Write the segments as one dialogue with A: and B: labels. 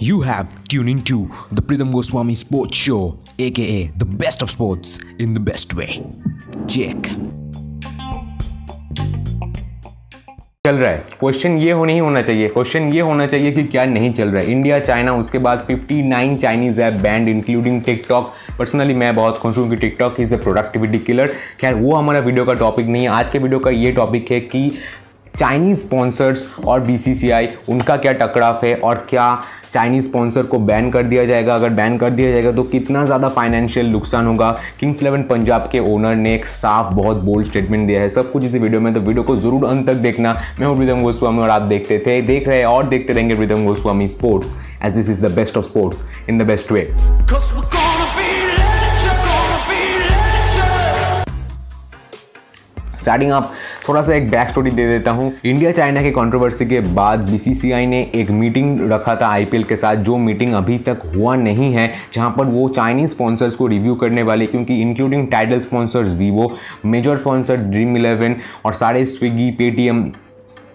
A: You have tuned into the Pritham Goswami Sports Show, aka the best of sports in the best way. Check.
B: चल रहा है। Question ये हो नहीं होना चाहिए। क्वेश्चन ये होना चाहिए कि क्या नहीं चल रहा है। इंडिया चाइना उसके बाद 59 Chinese app banned including TikTok personally मैं बहुत खुश हूँ कि TikTok is a productivity killer खैर वो हमारा वीडियो का टॉपिक नहीं है। आज के वीडियो का ये टॉपिक है कि चाइनीज़ स्पॉन्सर्स और बी उनका क्या टकराव है और क्या चाइनीज़ स्पॉन्सर को बैन कर दिया जाएगा? अगर बैन कर दिया जाएगा तो कितना ज़्यादा फाइनेंशियल नुकसान होगा? किंग्स इलेवन पंजाब के ओनर ने एक साफ़ बहुत बोल्ड स्टेटमेंट दिया है। सब कुछ इस वीडियो में तो वीडियो को ज़रूर अंत तक देखना। मैं हूँ प्रीतम गोस्वामी और आप देखते थे देख रहे हैं और देखते रहेंगे Pritam Goswami sports as this is the best of sports in the best way. Starting आप थोड़ा सा एक बैक स्टोरी दे देता हूँ। इंडिया चाइना के कंट्रोवर्सी के बाद बीसीसीआई ने एक मीटिंग रखा था आईपीएल के साथ, जो मीटिंग अभी तक हुआ नहीं है, जहाँ पर वो चाइनीज़ स्पॉन्सर्स को रिव्यू करने वाले, क्योंकि including title sponsors Vivo major sponsor Dream Eleven और सारे स्विगी पेटीएम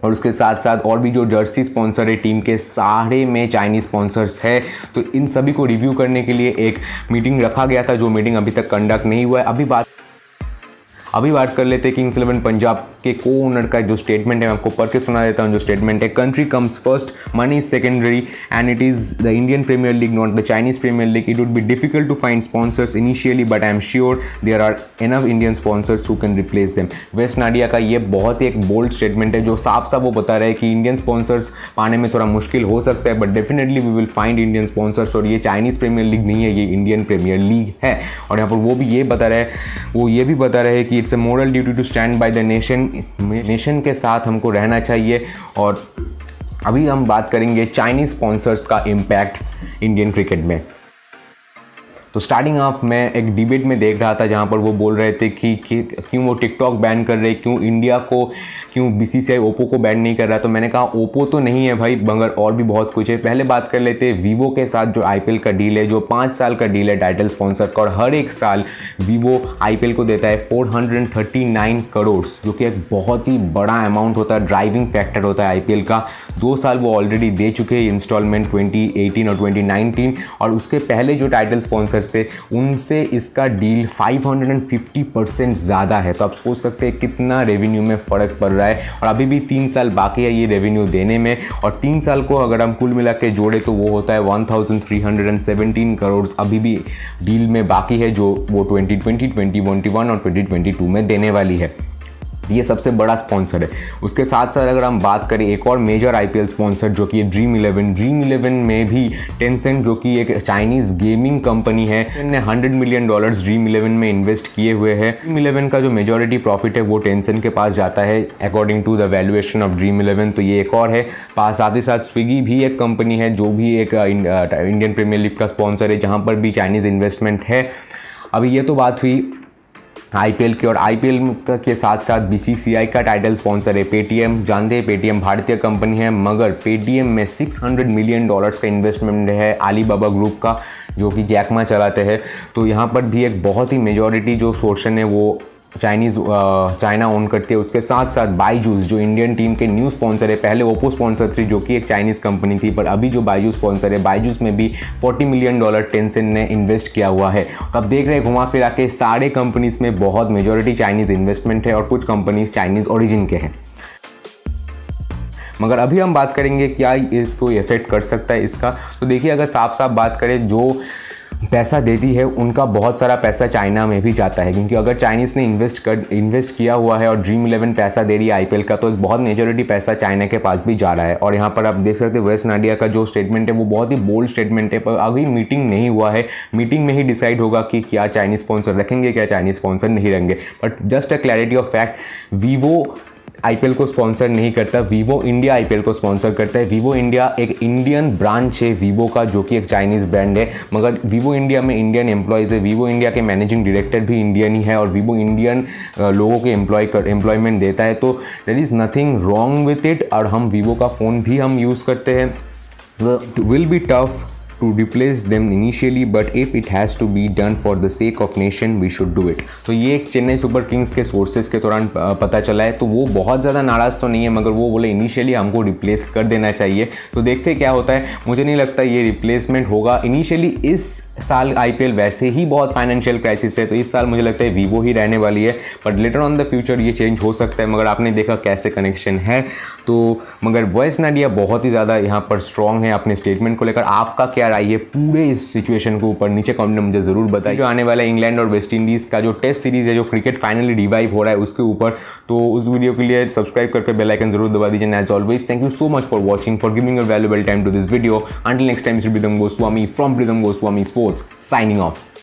B: और उसके साथ साथ और भी जो जर्सी स्पॉन्सर है टीम के सारे में चाइनीज़ स्पॉन्सर्स है। तो इन सभी को रिव्यू करने के लिए एक मीटिंग रखा गया था, जो मीटिंग अभी तक कंडक्ट नहीं हुआ है। अभी बात अभी बात कर लेते हैं किंग्स इलेवन पंजाब के को ओनर का जो स्टेटमेंट है, मैं आपको पढ़ के सुना देता हूँ जो स्टेटमेंट है। Country comes first money is secondary and it is the Indian Premier League not the Chinese Premier League it would be difficult to find sponsors initially but I am sure there are enough Indian sponsors who can replace them waste Wadia का ये बहुत ही एक bold statement है, जो साफ़ साफ़ वो बता रहे हैं कि इंडियन स्पॉन्सर्स पाने में थोड़ा मुश्किल हो सकता है but definitely we will find Indian sponsors और ये चाइनीज़ प्रीमियर लीग नहीं है, ये इंडियन प्रीमियर लीग है। और यहाँ पर वो भी ये बता रहे हैं, वो ये भी बता रहे हैं कि it's a moral duty to stand by the nation nation के साथ हमको रहना चाहिए और अभी हम बात करेंगे चाइनीज़ स्पॉन्सर्स का इम्पैक्ट इंडियन क्रिकेट में। तो स्टार्टिंग ऑफ़ मैं एक डिबेट में देख रहा था जहाँ पर वो बोल रहे थे कि, क्यों वो टिकटॉक बैन कर रहे क्यों इंडिया को क्यों बी सी ओप्पो को बैन नहीं कर रहा। तो मैंने कहा ओप्पो तो नहीं है भाई मगर और भी बहुत कुछ है। पहले बात कर लेते हैं वीवो के साथ जो आईपीएल का डील है जो पाँच साल का डील है टाइटल स्पॉन्सर का और हर एक साल वीवो आईपीएल को देता है फोर करोड़ जो कि एक बहुत ही बड़ा अमाउंट होता है ड्राइविंग फैक्टर होता है आईपीएल का। दो साल वो ऑलरेडी दे चुके हैं इंस्टॉलमेंट 2018 और 2019 और उसके पहले जो टाइटल स्पॉन्सर से उनसे इसका डील 550 परसेंट ज़्यादा है। तो आप सोच सकते हैं कितना रेवेन्यू में फ़र्क पड़ रहा है। और अभी भी तीन साल बाकी है ये रेवेन्यू देने में। और तीन साल को अगर हम कुल मिला के जोड़े तो वो होता है 1317 करोड़ अभी भी डील में बाकी है जो वो 2020, 2021 और 2022 में देने वाली है। ये सबसे बड़ा स्पॉन्सर है। उसके साथ साथ अगर हम बात करें एक और मेजर आईपीएल स्पॉन्सर जो कि ड्रीम इलेवन ड्रीम इलेवन में भी टेंसेंट जो कि एक चाइनीज़ गेमिंग कंपनी है, ने 100 मिलियन डॉलर्स ड्रीम इलेवन में इन्वेस्ट किए हुए हैं। ड्रीम इलेवन का जो मेजोरिटी प्रॉफिट है, वो टेंसेंट के पास जाता है according to the valuation of Dream Eleven तो ये एक और है। पास साथ ही साथ स्विगी भी एक कंपनी है, जो भी एक इंडियन प्रीमियर लीग का स्पॉन्सर है, जहाँ पर भी चाइनीज़ इन्वेस्टमेंट है। अभी ये तो बात हुई आईपीएल की और आईपीएल के साथ साथ बीसीसीआई का टाइटल स्पॉन्सर है। पेटीएम जानते हैं पेटीएम भारतीय कंपनी है, मगर पेटीएम में 600 मिलियन डॉलर्स का इन्वेस्टमेंट है अलीबाबा ग्रुप का, जो कि जैकमा चलाते हैं। तो यहाँ पर भी एक बहुत ही मेजोरिटी जो पोर्शन है वो चाइनीज़ चाइना ओन करती है। उसके साथ साथ बाईजूस जो इंडियन टीम के न्यू स्पॉन्सर है, पहले ओप्पो स्पॉन्सर थी, जो कि एक चाइनीज़ कंपनी थी, पर अभी जो बाईजूस स्पॉन्सर है बाईजूस में भी 40 मिलियन डॉलर टेंसेंट ने इन्वेस्ट किया हुआ है। तो अब देख रहे हैं, घुमा फिरा के सारे कंपनीज़ में बहुत मेजोरिटी चाइनीज़ इन्वेस्टमेंट है और कुछ कंपनीज़ चाइनीज़ ओरिजिन के हैं। मगर अभी हम बात करेंगे, क्या इसको इफ़ेक्ट कर सकता है इसका? तो देखिए, अगर साफ़ साफ़ बात करें, जो पैसा देती है, उनका बहुत सारा पैसा चाइना में भी जाता है, क्योंकि अगर चाइनीज़ ने इन्वेस्ट कर इन्वेस्ट किया हुआ है और ड्रीम इलेवन पैसा दे रही है आईपीएल का तो एक बहुत मेजोरिटी पैसा चाइना के पास भी जा रहा है। और यहाँ पर आप देख सकते हैं वेस्ट नाडिया का जो स्टेटमेंट है, वो बहुत ही बोल्ड स्टेटमेंट है, पर अभी मीटिंग नहीं हुआ है। मीटिंग में ही डिसाइड होगा कि क्या चाइनीज़ स्पॉन्सर रखेंगे, क्या चाइनीज़ स्पॉन्सर नहीं रहेंगे। But just a clarity of fact Vivo IPL को स्पॉन्सर नहीं करता, वीवो इंडिया आईपीएल को स्पॉन्सर करता है। वीवो इंडिया एक इंडियन ब्रांच है, वीवो का, जो कि एक चाइनीज़ ब्रांड है। मगर वीवो इंडिया में इंडियन एम्प्लॉयज़ है। वीवो इंडिया के मैनेजिंग डायरेक्टर भी इंडियन ही है और वीवो इंडियन लोगों के एम्प्लॉय एम्प्लॉयमेंट देता है। तो there is nothing wrong with it और हम वीवो का फ़ोन भी हम यूज़ करते हैं। Will be tough to replace them initially, but if it has to be done for the sake of nation, we should do it. तो ये एक चेन्नई सुपर किंग्स के सोर्सेज के दौरान पता चला है। तो वो बहुत ज़्यादा नाराज़ तो नहीं है, मगर वो बोले इनिशियली हमको रिप्लेस कर देना चाहिए। तो देखते क्या होता है। मुझे नहीं लगता ये रिप्लेसमेंट होगा। इनिशियली इस साल आईपीएल वैसे ही बहुत फाइनेंशियल क्राइसिस है तो इस साल मुझे लगता है वीवो ही रहने वाली है but later on the future ये चेंज हो सकता है, मगर आपने देखा कैसे कनेक्शन है। तो मगर वॉइस नाडिया बहुत ही ज़्यादा यहाँ पर स्ट्रॉन्ग है अपने स्टेटमेंट को लेकर। आपका क्या राय है पूरे इस सिचुएशन के ऊपर? नीचे कमेंट में मुझे ज़रूर बताइए। जो आने वाला इंग्लैंड और वेस्ट इंडीज़ का जो टेस्ट सीरीज़ है, जो क्रिकेट फाइनली रिवाइव हो रहा है उसके ऊपर तो उस वीडियो के लिए सब्सक्राइब करके बेलाइकन ज़रूर दबा दीजिए। As always thank you so much for watching for giving your valuable time to this video until next time Pritam Goswami from Pritam Goswami sports signing off